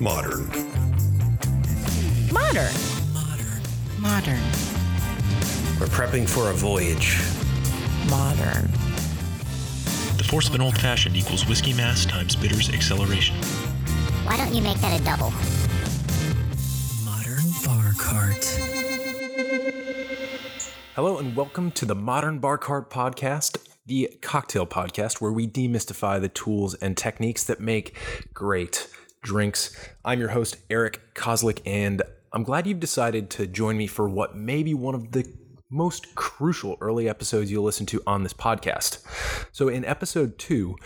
Modern. Modern. Modern. Modern. We're prepping for a voyage. Modern. The force of an old fashioned equals whiskey mass times bitters acceleration. Why don't you make that a double? Modern Bar Cart. Hello, and welcome to the Modern Bar Cart Podcast, the cocktail podcast where we demystify the tools and techniques that make great drinks. I'm your host, Eric Kozlik, and I'm glad you've decided to join me for what may be one of the most crucial early episodes you'll listen to on this podcast. So, in episode two,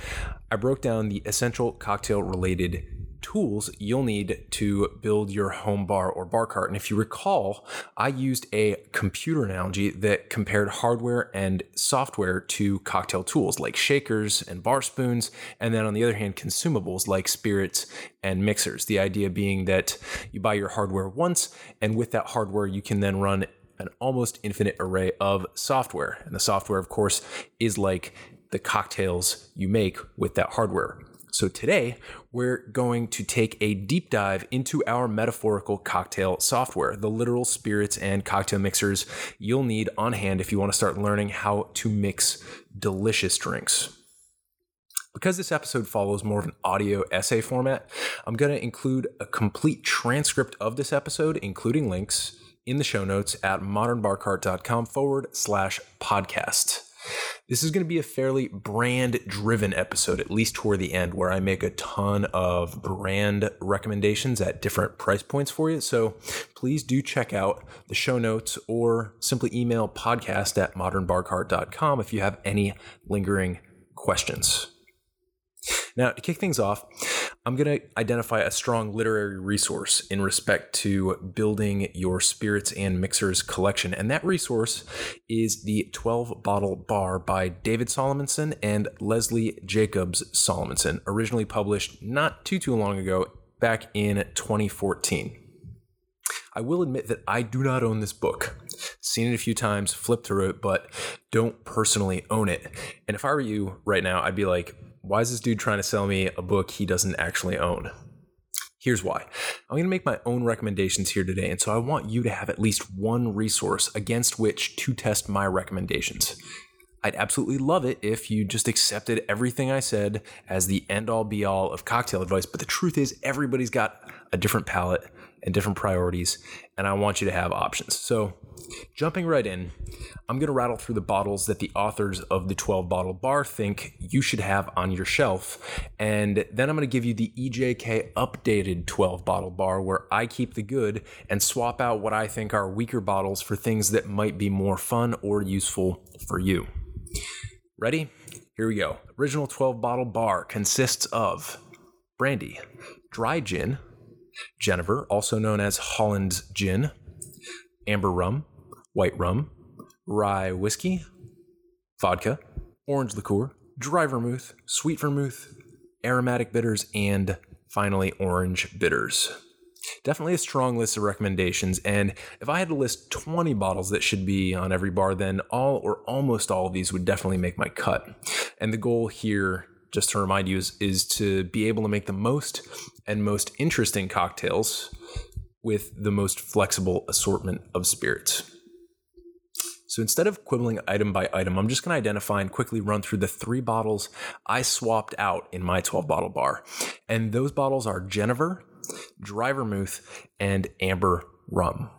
I broke down the essential cocktail related tools you'll need to build your home bar or bar cart. And if you recall, I used a computer analogy that compared hardware and software to cocktail tools like shakers and bar spoons, and then on the other hand, consumables like spirits and mixers. The idea being that you buy your hardware once, and with that hardware, you can then run an almost infinite array of software. And the software, of course, is like the cocktails you make with that hardware. So today, we're going to take a deep dive into our metaphorical cocktail software, the literal spirits and cocktail mixers you'll need on hand if you want to start learning how to mix delicious drinks. Because this episode follows more of an audio essay format, I'm going to include a complete transcript of this episode, including links, in the show notes at modernbarcart.com forward slash podcast. This is going to be a fairly brand driven episode, at least toward the end, where I make a ton of brand recommendations at different price points for you. So please do check out the show notes or simply email podcast at modernbarcart.com if you have any lingering questions. Now, to kick things off, I'm going to identify a strong literary resource in respect to building your spirits and mixers collection. And that resource is the 12 Bottle Bar by David Solmonson and Lesley Jacobs Solmonson, originally published not too, too long ago, back in 2014. I will admit that I do not own this book. Seen it a few times, flipped through it, but don't personally own it. And if I were you right now, I'd be like, why is this dude trying to sell me a book he doesn't actually own? Here's why. I'm going to make my own recommendations here today, and so I want you to have at least one resource against which to test my recommendations. I'd absolutely love it if you just accepted everything I said as the end all be all of cocktail advice, but the truth is, everybody's got a different palate and different priorities, and I want you to have options. So, jumping right in, I'm going to rattle through the bottles that the authors of the 12 bottle bar think you should have on your shelf. And then I'm going to give you the EJK updated 12 bottle bar where I keep the good and swap out what I think are weaker bottles for things that might be more fun or useful for you. Ready? Here we go. Original 12 bottle bar consists of brandy, dry gin, Genever, also known as Holland's gin, amber rum, white rum, rye whiskey, vodka, orange liqueur, dry vermouth, sweet vermouth, aromatic bitters, and finally orange bitters. Definitely a strong list of recommendations, and if I had to list 20 bottles that should be on every bar, then all or almost all of these would definitely make my cut. And the goal here, just to remind you, is, is to be able to make the most and most interesting cocktails with the most flexible assortment of spirits. So instead of quibbling item by item, I'm just going to identify and quickly run through the three bottles I swapped out in my 12 bottle bar. And those bottles are Genever, Dry Vermouth, and Amber Rum.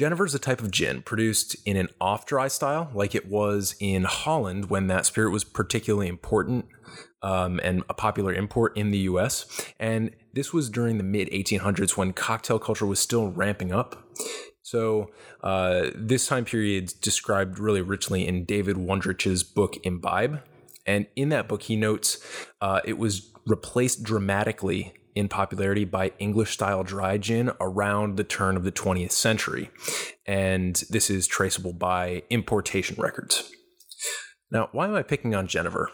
Genever is a type of gin produced in an off dry style, like it was in Holland when that spirit was particularly important um, and a popular import in the US. And this was during the mid 1800s when cocktail culture was still ramping up. So, uh, this time period described really richly in David Wondrich's book Imbibe. And in that book, he notes uh, it was replaced dramatically in popularity by English style dry gin around the turn of the 20th century. And this is traceable by importation records. Now, why am I picking on Genever?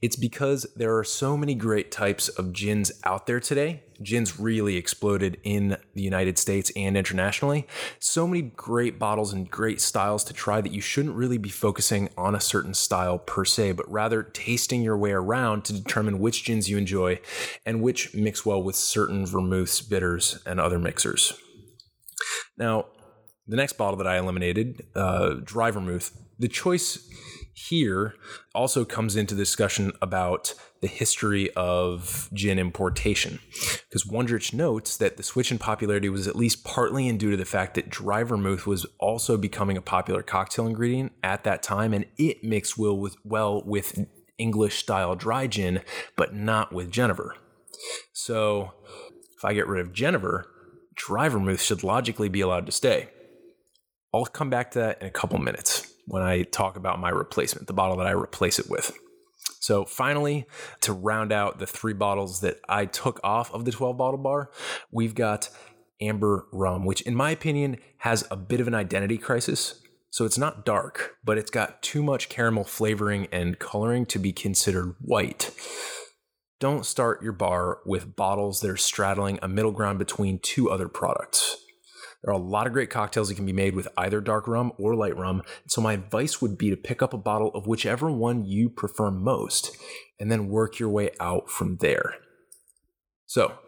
It's because there are so many great types of gins out there today. Gins really exploded in the United States and internationally. So many great bottles and great styles to try that you shouldn't really be focusing on a certain style per se, but rather tasting your way around to determine which gins you enjoy and which mix well with certain vermouths, bitters, and other mixers. Now, the next bottle that I eliminated, uh, dry vermouth, the choice here also comes into discussion about the history of gin importation. Because Wondrich notes that the switch in popularity was at least partly in due to the fact that dry vermouth was also becoming a popular cocktail ingredient at that time, and it mixed well with, well with English style dry gin, but not with Genever. So if I get rid of Genever, dry vermouth should logically be allowed to stay. I'll come back to that in a couple minutes when I talk about my replacement, the bottle that I replace it with. So, finally, to round out the three bottles that I took off of the 12 bottle bar, we've got Amber Rum, which, in my opinion, has a bit of an identity crisis. So, it's not dark, but it's got too much caramel flavoring and coloring to be considered white. Don't start your bar with bottles that are straddling a middle ground between two other products. There are a lot of great cocktails that can be made with either dark rum or light rum. So my advice would be to pick up a bottle of whichever one you prefer most and then work your way out from there. So,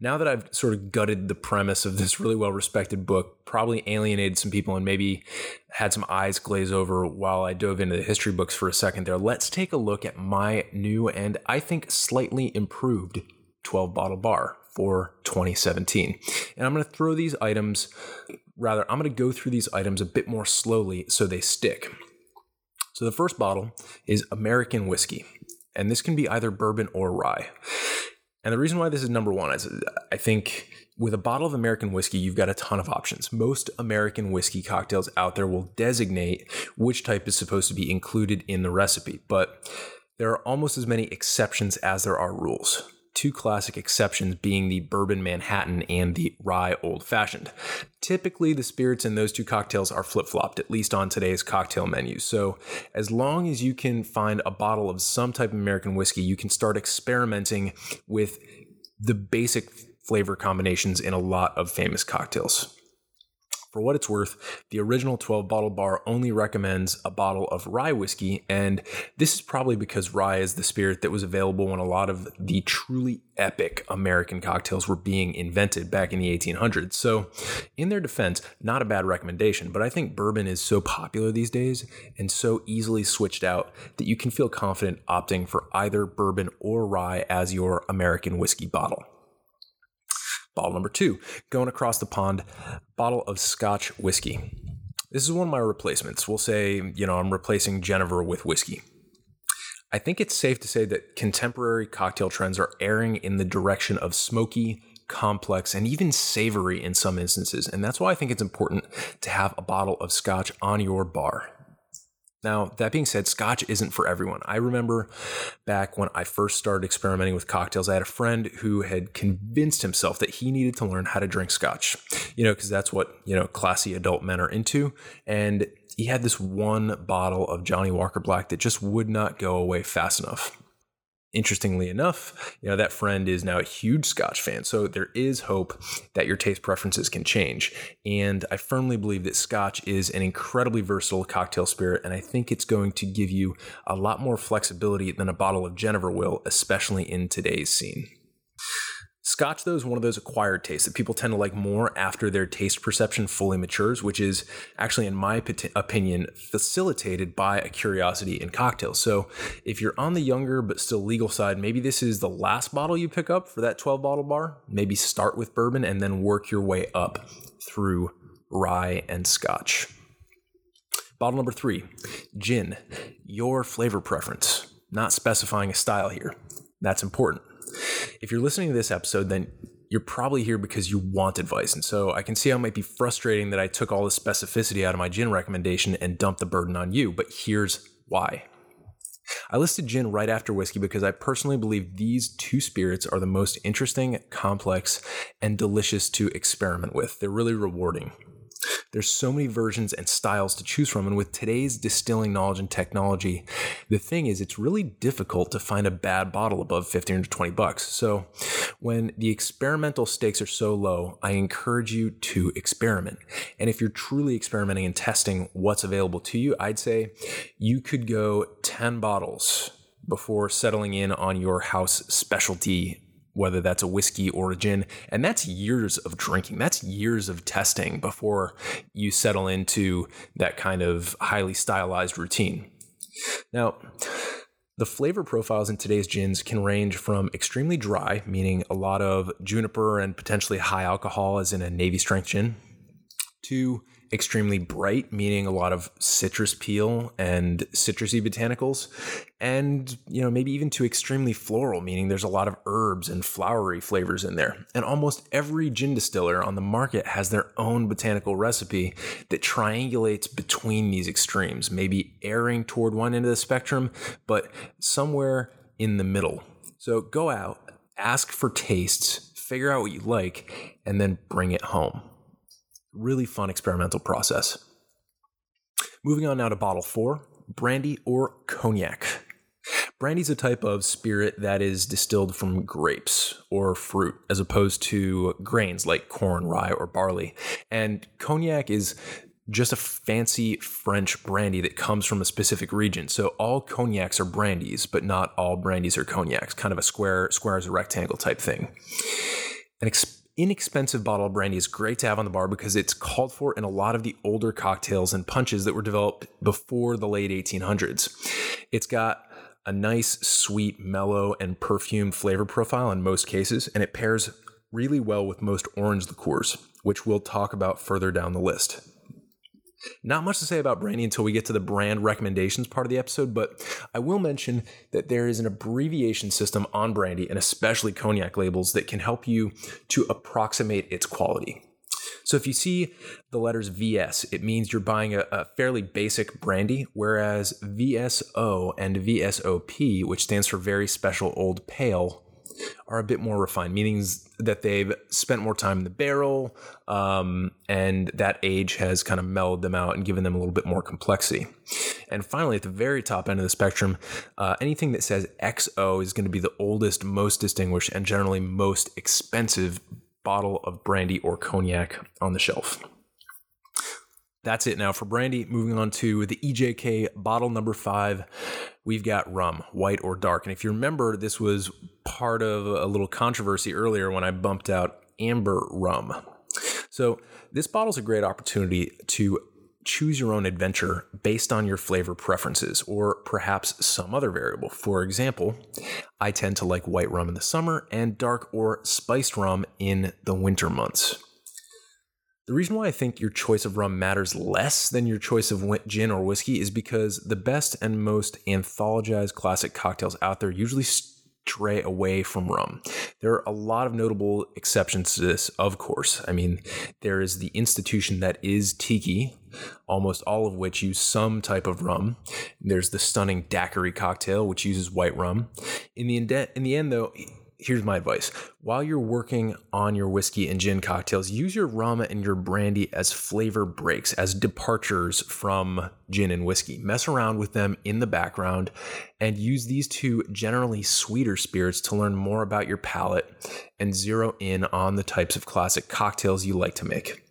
now that I've sort of gutted the premise of this really well respected book, probably alienated some people and maybe had some eyes glaze over while I dove into the history books for a second there, let's take a look at my new and I think slightly improved 12 bottle bar for 2017. And I'm going to throw these items, rather, I'm going to go through these items a bit more slowly so they stick. So the first bottle is American whiskey, and this can be either bourbon or rye. And the reason why this is number one is I think with a bottle of American whiskey, you've got a ton of options. Most American whiskey cocktails out there will designate which type is supposed to be included in the recipe, but there are almost as many exceptions as there are rules two classic exceptions being the bourbon Manhattan and the rye old fashioned. Typically, the spirits in those two cocktails are flip flopped, at least on today's cocktail menu. So, as long as you can find a bottle of some type of American whiskey, you can start experimenting with the basic flavor combinations in a lot of famous cocktails. For what it's worth, the original 12 bottle bar only recommends a bottle of rye whiskey, and this is probably because rye is the spirit that was available when a lot of the truly epic American cocktails were being invented back in the 1800s. So, in their defense, not a bad recommendation, but I think bourbon is so popular these days and so easily switched out that you can feel confident opting for either bourbon or rye as your American whiskey bottle. Bottle number two, going across the pond, bottle of Scotch whiskey. This is one of my replacements. We'll say, you know, I'm replacing Genever with whiskey. I think it's safe to say that contemporary cocktail trends are erring in the direction of smoky, complex, and even savory in some instances. And that's why I think it's important to have a bottle of scotch on your bar. Now, that being said, scotch isn't for everyone. I remember back when I first started experimenting with cocktails, I had a friend who had convinced himself that he needed to learn how to drink scotch, you know, because that's what, you know, classy adult men are into. And he had this one bottle of Johnnie Walker Black that just would not go away fast enough interestingly enough, you know, that friend is now a huge Scotch fan. So there is hope that your taste preferences can change. And I firmly believe that Scotch is an incredibly versatile cocktail spirit. And I think it's going to give you a lot more flexibility than a bottle of Genever will, especially in today's scene. Scotch, though, is one of those acquired tastes that people tend to like more after their taste perception fully matures, which is actually, in my opinion, facilitated by a curiosity in cocktails. So, if you're on the younger but still legal side, maybe this is the last bottle you pick up for that 12 bottle bar. Maybe start with bourbon and then work your way up through rye and scotch. Bottle number three, gin. Your flavor preference, not specifying a style here. That's important. If you're listening to this episode, then you're probably here because you want advice. And so I can see how it might be frustrating that I took all the specificity out of my gin recommendation and dumped the burden on you. But here's why. I listed gin right after whiskey because I personally believe these two spirits are the most interesting, complex, and delicious to experiment with. They're really rewarding. There's so many versions and styles to choose from. And with today's distilling knowledge and technology, the thing is, it's really difficult to find a bad bottle above 15 to 20 bucks. So when the experimental stakes are so low, I encourage you to experiment. And if you're truly experimenting and testing what's available to you, I'd say you could go 10 bottles before settling in on your house specialty whether that's a whiskey or a gin. And that's years of drinking. That's years of testing before you settle into that kind of highly stylized routine. Now, the flavor profiles in today's gins can range from extremely dry, meaning a lot of juniper and potentially high alcohol, as in a Navy strength gin, to extremely bright, meaning a lot of citrus peel and citrusy botanicals, and you know maybe even to extremely floral, meaning there's a lot of herbs and flowery flavors in there. And almost every gin distiller on the market has their own botanical recipe that triangulates between these extremes, maybe erring toward one end of the spectrum, but somewhere in the middle. So go out, ask for tastes, figure out what you like, and then bring it home. Really fun experimental process. Moving on now to bottle four brandy or cognac. Brandy is a type of spirit that is distilled from grapes or fruit as opposed to grains like corn, rye, or barley. And cognac is just a fancy French brandy that comes from a specific region. So all cognacs are brandies, but not all brandies are cognacs, kind of a square square as a rectangle type thing. An inexpensive bottle of brandy is great to have on the bar because it's called for in a lot of the older cocktails and punches that were developed before the late 1800s. It's got a nice, sweet, mellow, and perfumed flavor profile in most cases, and it pairs really well with most orange liqueurs, which we'll talk about further down the list. Not much to say about brandy until we get to the brand recommendations part of the episode, but I will mention that there is an abbreviation system on brandy and especially cognac labels that can help you to approximate its quality. So if you see the letters VS, it means you're buying a, a, fairly basic brandy, whereas VSO and VSOP, which stands for very special old pale, are a bit more refined, meaning that they've spent more time in the barrel, um, and that age has kind of mellowed them out and given them a little bit more complexity. And finally, at the very top end of the spectrum, uh, anything that says XO is going to be the oldest, most distinguished, and generally most expensive bottle of brandy or cognac on the shelf. That's it now for brandy. Moving on to the EJK bottle number five. We've got rum, white or dark. And if you remember, this was part of a little controversy earlier when I bumped out amber rum. So, this bottle is a great opportunity to choose your own adventure based on your flavor preferences or perhaps some other variable. For example, I tend to like white rum in the summer and dark or spiced rum in the winter months. The reason why I think your choice of rum matters less than your choice of gin or whiskey is because the best and most anthologized classic cocktails out there usually stray away from rum. There are a lot of notable exceptions to this, of course. I mean, there is the institution that is tiki, almost all of which use some type of rum. There's the stunning daiquiri cocktail, which uses white rum. In the, in the end, though, here's my advice. While you're working on your whiskey and gin cocktails use your rum and your brandy as flavor breaks as departures from gin and whiskey. Mess around with them in the background and use these two generally sweeter spirits to learn more about your palate and zero in on the types of classic cocktails you like to make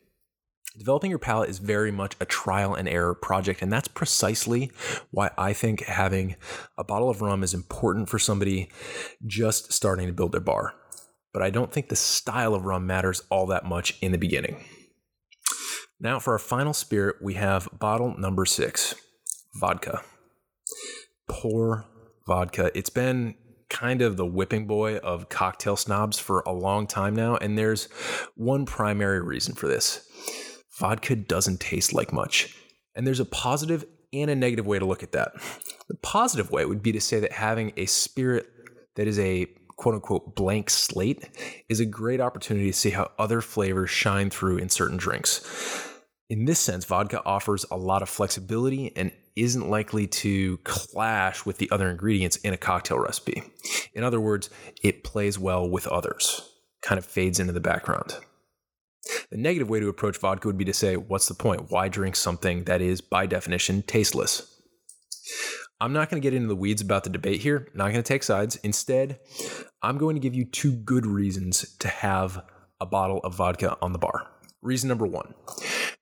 Developing your palate is very much a trial and error project, and that's precisely why I think having a bottle of rum is important for somebody just starting to build their bar. But I don't think the style of rum matters all that much in the beginning. Now, for our final spirit, we have bottle number six vodka. Poor vodka. It's been kind of the whipping boy of cocktail snobs for a long time now, and there's one primary reason for this vodka doesn't taste like much. And there's a positive and a negative way to look at that. The positive way would be to say that having a spirit that is a quote unquote blank slate is a great opportunity to see how other flavors shine through in certain drinks. In this sense, vodka offers a lot of flexibility and isn't likely to clash with the other ingredients in a cocktail recipe. In other words, it plays well with others, kind of fades into the background. The negative way to approach vodka would be to say, what's the point? Why drink something that is, by definition, tasteless? I'm not going to get into the weeds about the debate here, not going to take sides. Instead, I'm going to give you two good reasons to have a bottle of vodka on the bar. Reason number one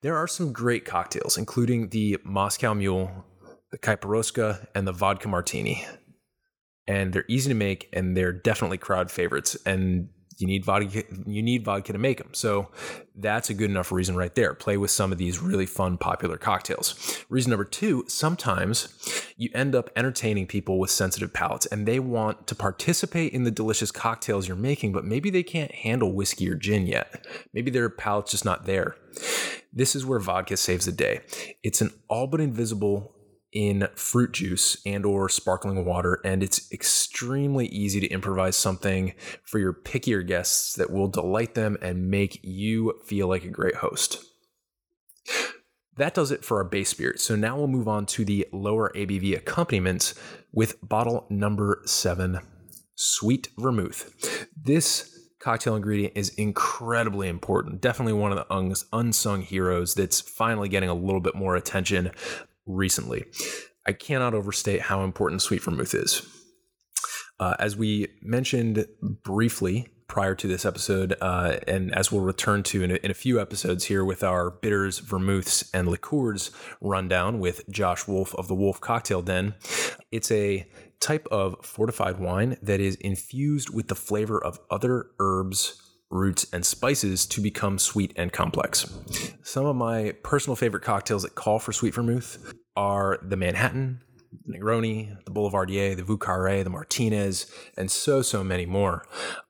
there are some great cocktails, including the Moscow Mule, the Caipiroska, and the Vodka Martini. And they're easy to make, and they're definitely crowd favorites. And you need vodka you need vodka to make them so that's a good enough reason right there. Play with some of these really fun popular cocktails. Reason number two sometimes you end up entertaining people with sensitive palates and they want to participate in the delicious cocktails you're making but maybe they can't handle whiskey or gin yet. Maybe their palate's just not there. This is where vodka saves the day. It's an all but invisible in fruit juice and or sparkling water and it's extremely easy to improvise something for your pickier guests that will delight them and make you feel like a great host. That does it for our base spirit. So now we'll move on to the lower ABV accompaniments with bottle number 7, sweet vermouth. This cocktail ingredient is incredibly important. Definitely one of the unsung heroes that's finally getting a little bit more attention recently. I cannot overstate how important sweet vermouth is. Uh, as we mentioned briefly prior to this episode, uh, and as we'll return to in a, in a, few episodes here with our bitters, vermouths, and liqueurs rundown with Josh Wolf of the Wolf Cocktail Den, it's a type of fortified wine that is infused with the flavor of other herbs roots, and spices to become sweet and complex. Some of my personal favorite cocktails that call for sweet vermouth are the Manhattan, the Negroni, the Boulevardier, the Vieux Carré, the Martinez, and so, so many more.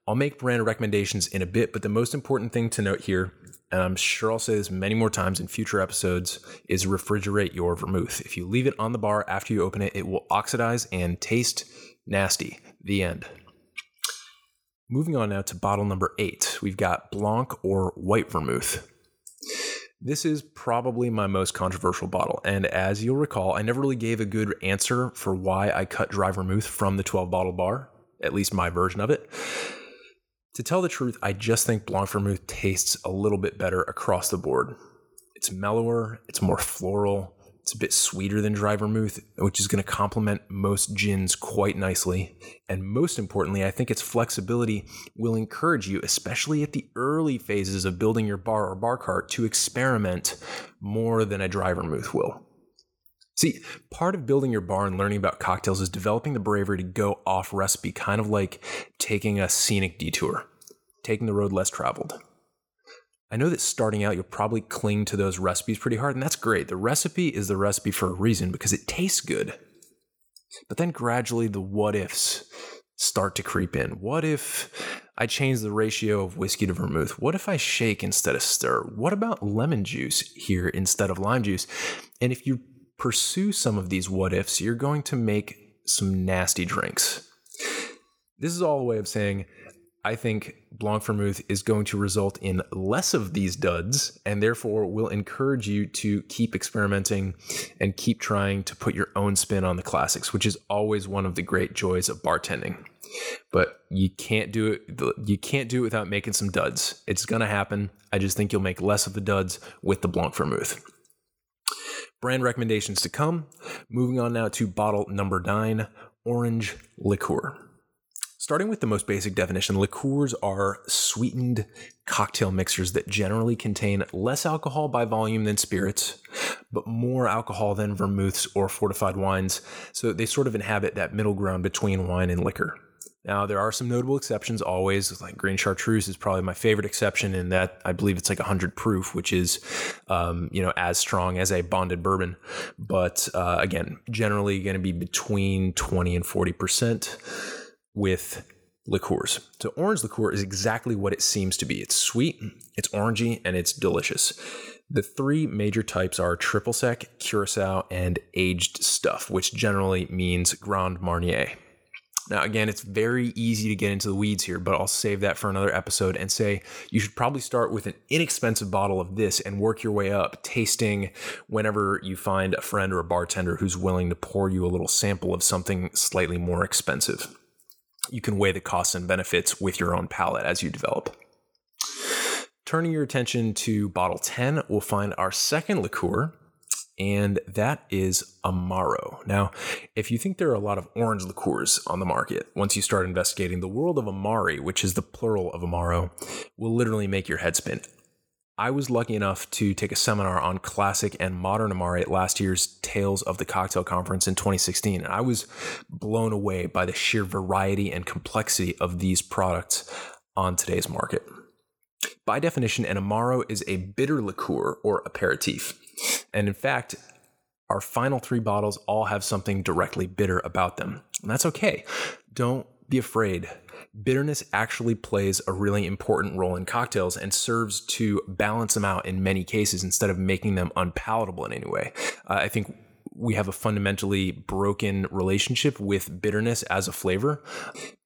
I'll make brand recommendations in a bit, but the most important thing to note here, and I'm sure I'll say this many more times in future episodes, is refrigerate your vermouth. If you leave it on the bar after you open it, it will oxidize and taste nasty. The end. Moving on now to bottle number eight, we've got Blanc or White Vermouth. This is probably my most controversial bottle, and as you'll recall, I never really gave a good answer for why I cut dry vermouth from the 12 bottle bar, at least my version of it. To tell the truth, I just think Blanc Vermouth tastes a little bit better across the board. It's mellower, it's more floral, it's a bit sweeter than dry vermouth, which is going to complement most gins quite nicely. And most importantly, I think its flexibility will encourage you, especially at the early phases of building your bar or bar cart, to experiment more than a dry vermouth will. See, part of building your bar and learning about cocktails is developing the bravery to go off recipe, kind of like taking a scenic detour, taking the road less traveled. I know that starting out, you'll probably cling to those recipes pretty hard, and that's great. The recipe is the recipe for a reason because it tastes good. But then gradually the what ifs start to creep in. What if I change the ratio of whiskey to vermouth? What if I shake instead of stir? What about lemon juice here instead of lime juice? And if you pursue some of these what ifs, you're going to make some nasty drinks. This is all a way of saying I think Blanc Vermouth is going to result in less of these duds and therefore will encourage you to keep experimenting and keep trying to put your own spin on the classics, which is always one of the great joys of bartending. But you can't do it you can't do it without making some duds. It's going to happen. I just think you'll make less of the duds with the Blanc Vermouth. Brand recommendations to come. Moving on now to bottle number 9, orange liqueur. Starting with the most basic definition, liqueurs are sweetened cocktail mixers that generally contain less alcohol by volume than spirits, but more alcohol than vermouths or fortified wines. So they sort of inhabit that middle ground between wine and liquor. Now, there are some notable exceptions always, like green chartreuse is probably my favorite exception in that I believe it's like 100 proof, which is, um, you know, as strong as a bonded bourbon. But uh, again, generally going to be between 20 and 40% with liqueurs. So orange liqueur is exactly what it seems to be. It's sweet, it's orangey, and it's delicious. The three major types are triple sec, curacao, and aged stuff, which generally means Grand Marnier. Now, again, it's very easy to get into the weeds here, but I'll save that for another episode and say you should probably start with an inexpensive bottle of this and work your way up, tasting whenever you find a friend or a bartender who's willing to pour you a little sample of something slightly more expensive you can weigh the costs and benefits with your own palate as you develop. Turning your attention to bottle 10, we'll find our second liqueur, and that is Amaro. Now, if you think there are a lot of orange liqueurs on the market, once you start investigating, the world of Amari, which is the plural of Amaro, will literally make your head spin. I was lucky enough to take a seminar on classic and modern Amari at last year's Tales of the Cocktail Conference in 2016. And I was blown away by the sheer variety and complexity of these products on today's market. By definition, an Amaro is a bitter liqueur or aperitif. And in fact, our final three bottles all have something directly bitter about them. And that's okay. Don't be afraid bitterness actually plays a really important role in cocktails and serves to balance them out in many cases instead of making them unpalatable in any way. Uh, I think we have a fundamentally broken relationship with bitterness as a flavor.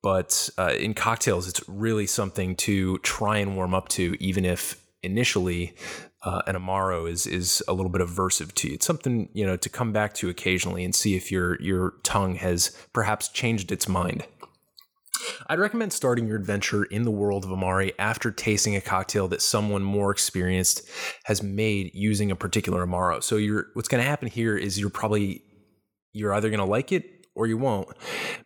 But uh, in cocktails, it's really something to try and warm up to, even if initially uh, an amaro is is a little bit aversive to you. It's something you know to come back to occasionally and see if your your tongue has perhaps changed its mind. I'd recommend starting your adventure in the world of Amari after tasting a cocktail that someone more experienced has made using a particular Amaro. So you're what's going to happen here is you're probably you're either going to like it or you won't.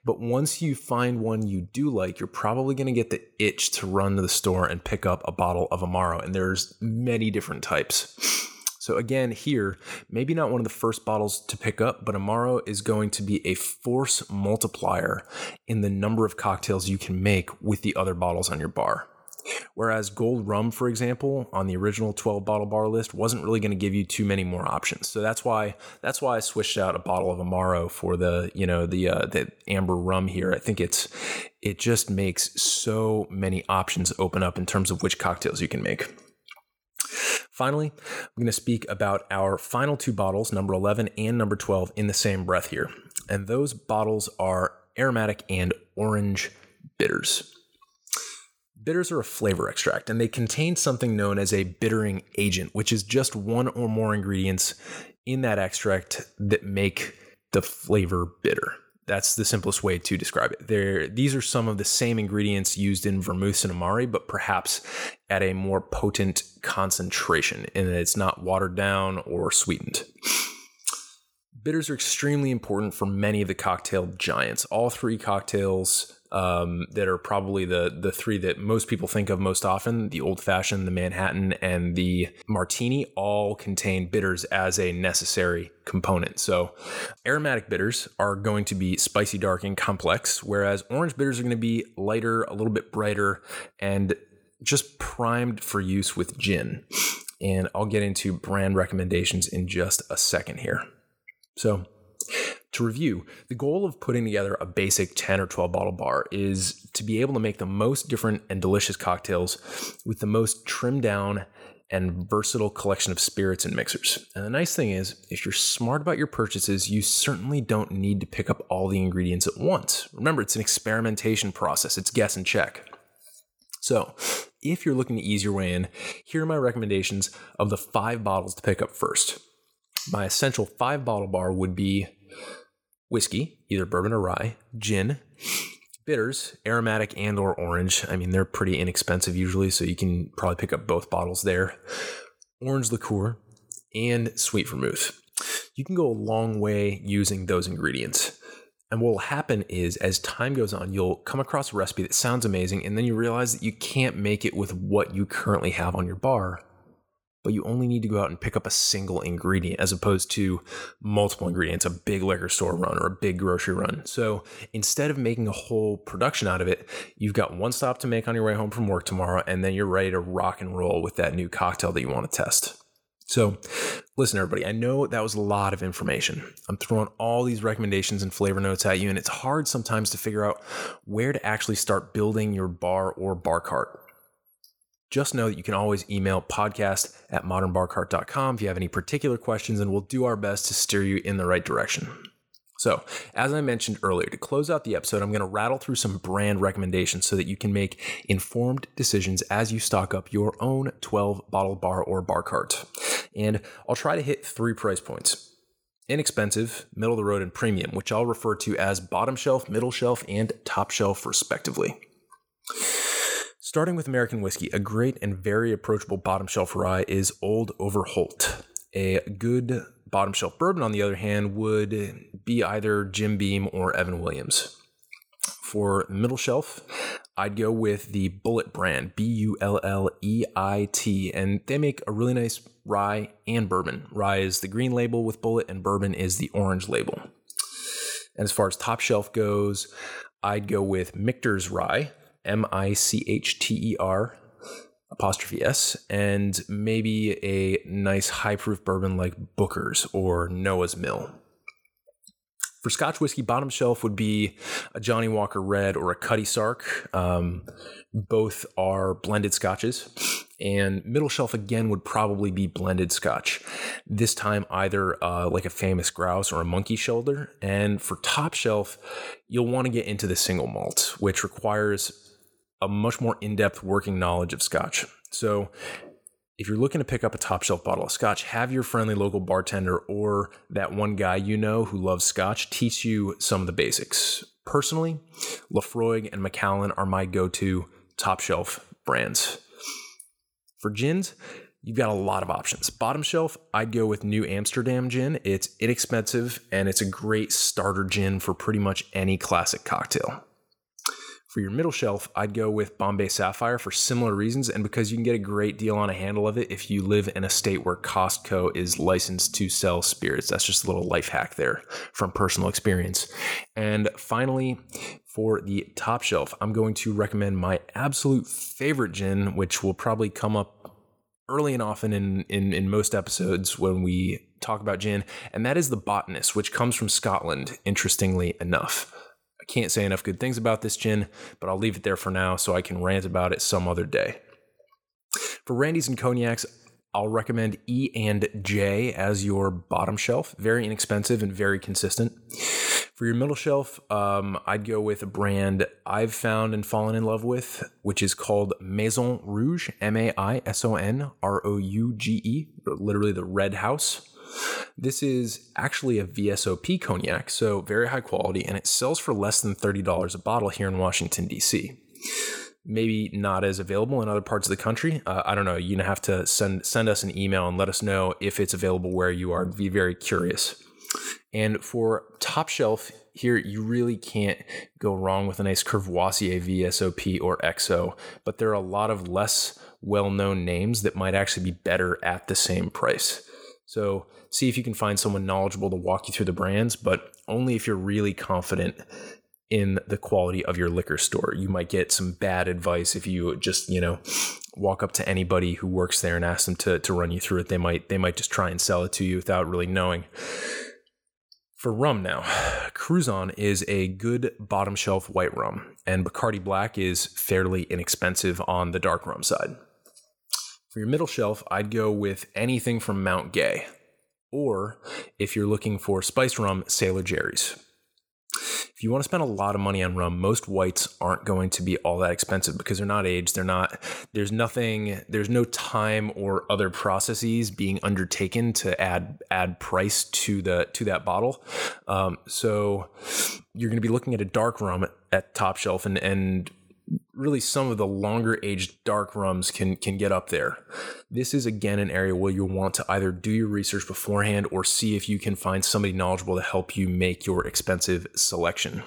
But once you find one you do like, you're probably going to get the itch to run to the store and pick up a bottle of Amaro and there's many different types. So again, here, maybe not one of the first bottles to pick up, but Amaro is going to be a force multiplier in the number of cocktails you can make with the other bottles on your bar. Whereas Gold Rum, for example, on the original 12 bottle bar list, wasn't really going to give you too many more options. So that's why that's why I switched out a bottle of Amaro for the you know the uh, the amber rum here. I think it's it just makes so many options open up in terms of which cocktails you can make. Finally, I'm going to speak about our final two bottles, number 11 and number 12, in the same breath here. And those bottles are aromatic and orange bitters. Bitters are a flavor extract, and they contain something known as a bittering agent, which is just one or more ingredients in that extract that make the flavor bitter. That's the simplest way to describe it. There, these are some of the same ingredients used in vermouth and amari, but perhaps at a more potent concentration, that it's not watered down or sweetened. Bitters are extremely important for many of the cocktail giants. All three cocktails um, that are probably the the three that most people think of most often: the old fashioned, the Manhattan, and the martini. All contain bitters as a necessary component. So, aromatic bitters are going to be spicy, dark, and complex, whereas orange bitters are going to be lighter, a little bit brighter, and just primed for use with gin. And I'll get into brand recommendations in just a second here. So, to review, the goal of putting together a basic 10 or 12 bottle bar is to be able to make the most different and delicious cocktails with the most trimmed down and versatile collection of spirits and mixers. And the nice thing is, if you're smart about your purchases, you certainly don't need to pick up all the ingredients at once. Remember, it's an experimentation process, it's guess and check. So, if you're looking to ease your way in, here are my recommendations of the five bottles to pick up first. My essential five bottle bar would be whiskey, either bourbon or rye, gin, bitters, aromatic and or orange. I mean, they're pretty inexpensive usually, so you can probably pick up both bottles there. Orange liqueur and sweet vermouth. You can go a long way using those ingredients. And what will happen is, as time goes on, you'll come across a recipe that sounds amazing, and then you realize that you can't make it with what you currently have on your bar but you only need to go out and pick up a single ingredient as opposed to multiple ingredients, a big liquor store run or a big grocery run. So instead of making a whole production out of it, you've got one stop to make on your way home from work tomorrow, and then you're ready to rock and roll with that new cocktail that you want to test. So, listen, everybody, I know that was a lot of information. I'm throwing all these recommendations and flavor notes at you, and it's hard sometimes to figure out where to actually start building your bar or bar cart just know that you can always email podcast at modernbarcart.com if you have any particular questions, and we'll do our best to steer you in the right direction. So, as I mentioned earlier, to close out the episode, I'm going to rattle through some brand recommendations so that you can make informed decisions as you stock up your own 12 bottle bar or bar cart. And I'll try to hit three price points inexpensive, middle of the road, and premium, which I'll refer to as bottom shelf, middle shelf, and top shelf, respectively. Starting with American whiskey, a great and very approachable bottom shelf rye is Old Overholt. A good bottom shelf bourbon, on the other hand, would be either Jim Beam or Evan Williams. For middle shelf, I'd go with the Bulleit brand, B U L L E I T, and they make a really nice rye and bourbon. Rye is the green label with Bulleit, and bourbon is the orange label. And as far as top shelf goes, I'd go with Michter's Rye, M I C H T E R apostrophe S, and maybe a nice high proof bourbon like Booker's or Noah's Mill. For Scotch whiskey, bottom shelf would be a Johnnie Walker Red or a Cutty Sark. Um, both are blended scotches. And middle shelf again would probably be blended scotch. This time, either uh, like a famous grouse or a monkey shoulder. And for top shelf, you'll want to get into the single malt, which requires a much more in depth working knowledge of scotch. So, if you're looking to pick up a top shelf bottle of scotch, have your friendly local bartender or that one guy you know who loves scotch teach you some of the basics. Personally, Laphroaig and Macallan are my go to top shelf brands. For gins, you've got a lot of options. Bottom shelf, I'd go with New Amsterdam gin. It's inexpensive and it's a great starter gin for pretty much any classic cocktail. For your middle shelf, I'd go with Bombay Sapphire for similar reasons and because you can get a great deal on a handle of it if you live in a state where Costco is licensed to sell spirits. That's just a little life hack there from personal experience. And finally, for the top shelf, I'm going to recommend my absolute favorite gin, which will probably come up early and often in, in, in most episodes when we talk about gin, and that is the Botanist, which comes from Scotland, interestingly enough. I can't say enough good things about this gin, but I'll leave it there for now so I can rant about it some other day. For Randy's and cognacs, I'll recommend E and J as your bottom shelf. Very inexpensive and very consistent. For your middle shelf, um, I'd go with a brand I've found and fallen in love with, which is called Maison Rouge, M A I S O N R O U G E, literally the red house. This is actually a VSOP cognac, so very high quality, and it sells for less than $30 a bottle here in Washington, D.C. Maybe not as available in other parts of the country. Uh, I don't know. You're gonna have to send send us an email and let us know if it's available where you are. Be very curious. And for top shelf here, you really can't go wrong with a nice Courvoisier VSOP or XO, but there are a lot of less well known names that might actually be better at the same price. So see if you can find someone knowledgeable to walk you through the brands, but only if you're really confident in the quality of your liquor store. You might get some bad advice if you just, you know, walk up to anybody who works there and ask them to, to run you through it. They might they might just try and sell it to you without really knowing. For rum now, Cruzan is a good bottom shelf white rum, and Bacardi Black is fairly inexpensive on the dark rum side. For your middle shelf, I'd go with anything from Mount Gay. Or if you're looking for spiced rum, Sailor Jerry's. If you want to spend a lot of money on rum, most whites aren't going to be all that expensive because they're not aged. They're not, there's nothing, there's no time or other processes being undertaken to add, add price to the, to that bottle. Um, so you're going to be looking at a dark rum at, at top shelf and, and really some of the longer aged dark rums can can get up there. This is again an area where you'll want to either do your research beforehand or see if you can find somebody knowledgeable to help you make your expensive selection.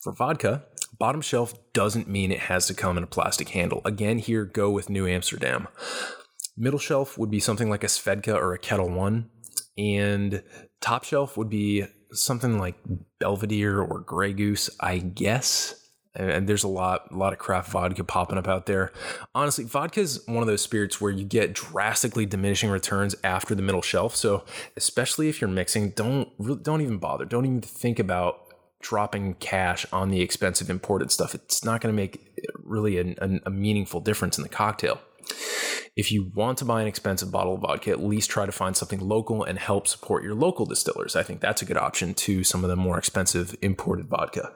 For vodka, bottom shelf doesn't mean it has to come in a plastic handle. Again, here go with New Amsterdam. Middle shelf would be something like a Svedka or a Ketel One, and top shelf would be something like Belvedere or Grey Goose, I guess and there's a lot a lot of craft vodka popping up out there. Honestly vodka is one of those spirits where you get drastically diminishing returns after the middle shelf. So especially if you're mixing don't don't even bother. Don't even think about dropping cash on the expensive imported stuff. It's not going to make really a, meaningful difference in the cocktail. If you want to buy an expensive bottle of vodka, at least try to find something local and help support your local distillers. I think that's a good option to some of the more expensive imported vodka.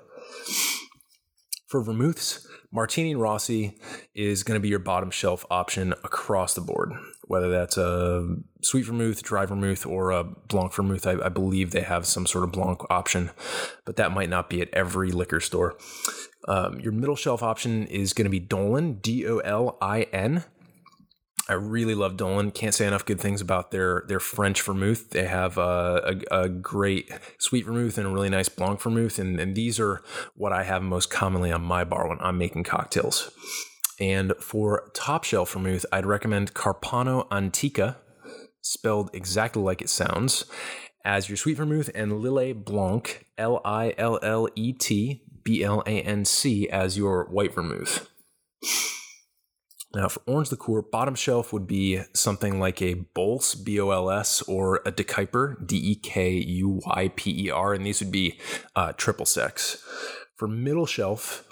For vermouths, Martini Rossi is going to be your bottom shelf option across the board, whether that's a sweet vermouth, dry vermouth, or a blanc vermouth. I, I believe they have some sort of blanc option, but that might not be at every liquor store. Um, your middle shelf option is going to be Dolin, D O L I N. I really love Dolin. Can't say enough good things about their their French vermouth. They have a, a, a great sweet vermouth and a really nice blanc vermouth, and, and these are what I have most commonly on my bar when I'm making cocktails. And for top shelf vermouth, I'd recommend Carpano Antica, spelled exactly like it sounds, as your sweet vermouth, and Lillet Blanc, L I L L E T B L A N C, as your white vermouth. Now, for orange liqueur, bottom shelf would be something like a Bols, B O L S, or a De Kuyper, D E K U Y P E R, and these would be uh, triple sec. For middle shelf,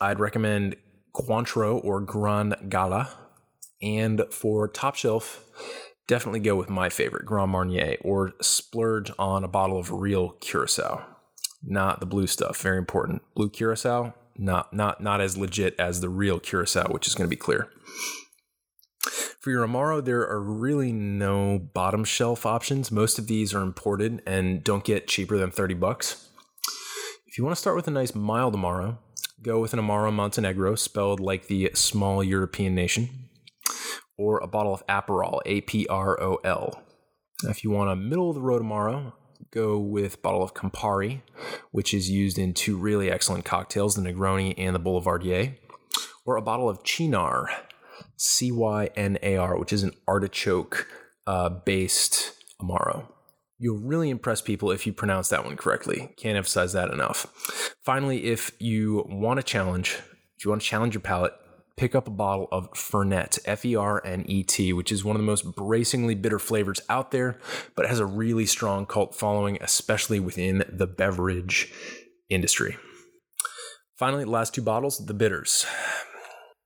I'd recommend Cointreau or Grand Gala. And for top shelf, definitely go with my favorite, Grand Marnier, or splurge on a bottle of real Curacao. Not the blue stuff, very important. Blue Curacao, not not not as legit as the real Curacao, which is going to be clear. For your Amaro, there are really no bottom shelf options. Most of these are imported and don't get cheaper than 30 bucks. If you want to start with a nice mild Amaro, go with an Amaro Montenegro, spelled like the small European nation, or a bottle of Aperol, A P R O L. If you want a middle of the road Amaro, go with bottle of Campari, which is used in two really excellent cocktails, the Negroni and the Boulevardier, or a bottle of Cynar, C Y N A R, which is an artichoke uh, based Amaro. You'll really impress people if you pronounce that one correctly. Can't emphasize that enough. Finally, if you want a challenge, if you want to challenge your palate, pick up a bottle of Fernet, F E R N E T, which is one of the most bracingly bitter flavors out there, but has a really strong cult following, especially within the beverage industry. Finally, last two bottles, the bitters.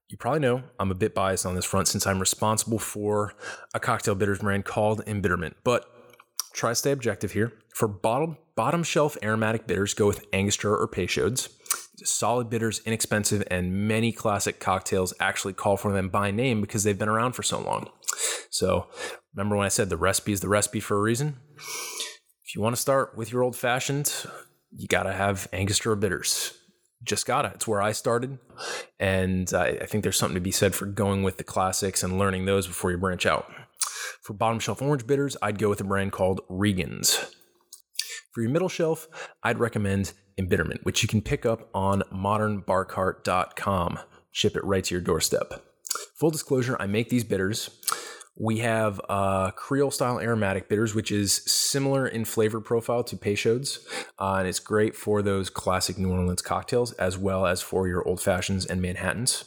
You probably know I'm a bit biased on this front since I'm responsible for a cocktail bitters brand called Embitterment, but try to stay objective here. For bottom, bottom shelf aromatic bitters, go with Angostura or Peychaud's. Solid bitters, inexpensive, and many classic cocktails actually call for them by name because they've been around for so long. So remember when I said the recipe is the recipe for a reason? If you want to start with your old fashioned, you got to have Angostura bitters. Just gotta. It's where I started. And I, I think there's something to be said for going with the classics and learning those before you branch out. For bottom shelf orange bitters, I'd go with a brand called Regan's. For your middle shelf, I'd recommend Embitterment, which you can pick up on modernbarcart.com. Ship it right to your doorstep. Full disclosure, I make these bitters. We have uh, Creole style aromatic bitters, which is similar in flavor profile to Peychaud's, uh, and it's great for those classic New Orleans cocktails as well as for your old fashions and Manhattans.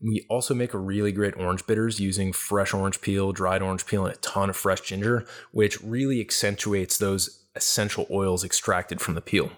We also make a really great orange bitters using fresh orange peel, dried orange peel, and a ton of fresh ginger, which really accentuates those essential oils extracted from the peel.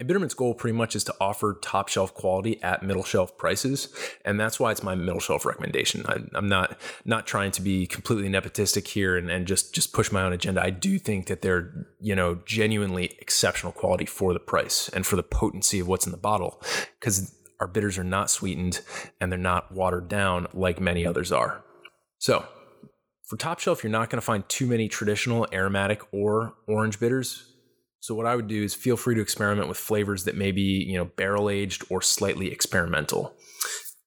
Embitterment's goal pretty much is to offer top shelf quality at middle shelf prices, and that's why it's my middle shelf recommendation. I, am not not trying to be completely nepotistic here and, and just just push my own agenda. I do think that they're you know genuinely exceptional quality for the price and for the potency of what's in the bottle, because our bitters are not sweetened and they're not watered down like many others are. So, for top shelf, you're not going to find too many traditional aromatic or orange bitters. So what I would do is feel free to experiment with flavors that may be, you know, barrel aged or slightly experimental.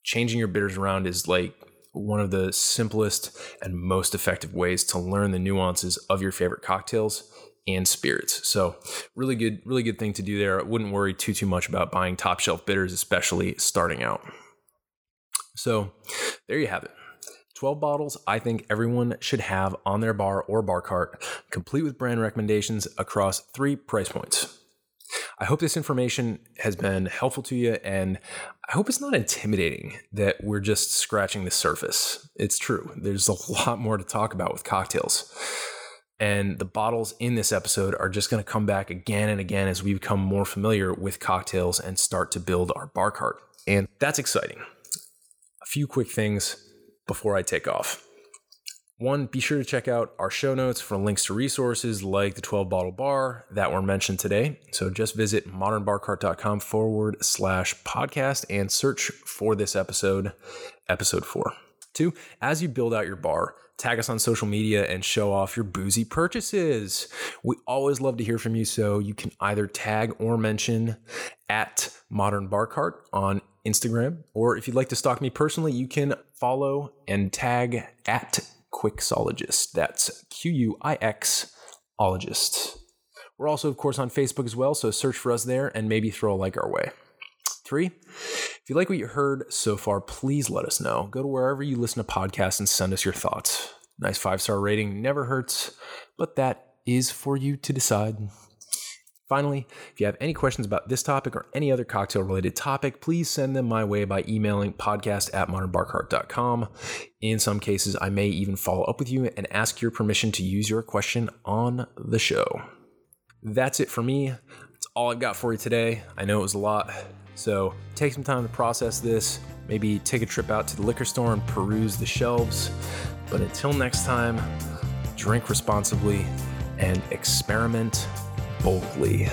Changing your bitters around is like one of the simplest and most effective ways to learn the nuances of your favorite cocktails and spirits. So really good, really good thing to do there. I wouldn't worry too too much about buying top shelf bitters, especially starting out. So there you have it. 12 bottles I think everyone should have on their bar or bar cart, complete with brand recommendations across three price points. I hope this information has been helpful to you, and I hope it's not intimidating that we're just scratching the surface. It's true, there's a lot more to talk about with cocktails. And the bottles in this episode are just going to come back again and again as we become more familiar with cocktails and start to build our bar cart. And that's exciting. A few quick things before I take off. One, be sure to check out our show notes for links to resources like the 12 bottle bar that were mentioned today. So just visit modernbarcart.com forward slash podcast and search for this episode, episode four. Two, as you build out your bar, tag us on social media and show off your boozy purchases. We always love to hear from you, so you can either tag or mention at Modern Bar Cart on Instagram, or if you'd like to stalk me personally, you can follow and tag at Quixologist. That's Q U I X ologist. We're also, of course, on Facebook as well, so search for us there and maybe throw a like our way. Three, if you like what you heard so far, please let us know. Go to wherever you listen to podcasts and send us your thoughts. Nice five star rating never hurts, but that is for you to decide. Finally, if you have any questions about this topic or any other cocktail related topic, please send them my way by emailing podcast at modernbarcart.com. In some cases, I may even follow up with you and ask your permission to use your question on the show. That's it for me. That's all I've got for you today. I know it was a lot, so take some time to process this. Maybe take a trip out to the liquor store and peruse the shelves. But until next time, drink responsibly and experiment Hopefully.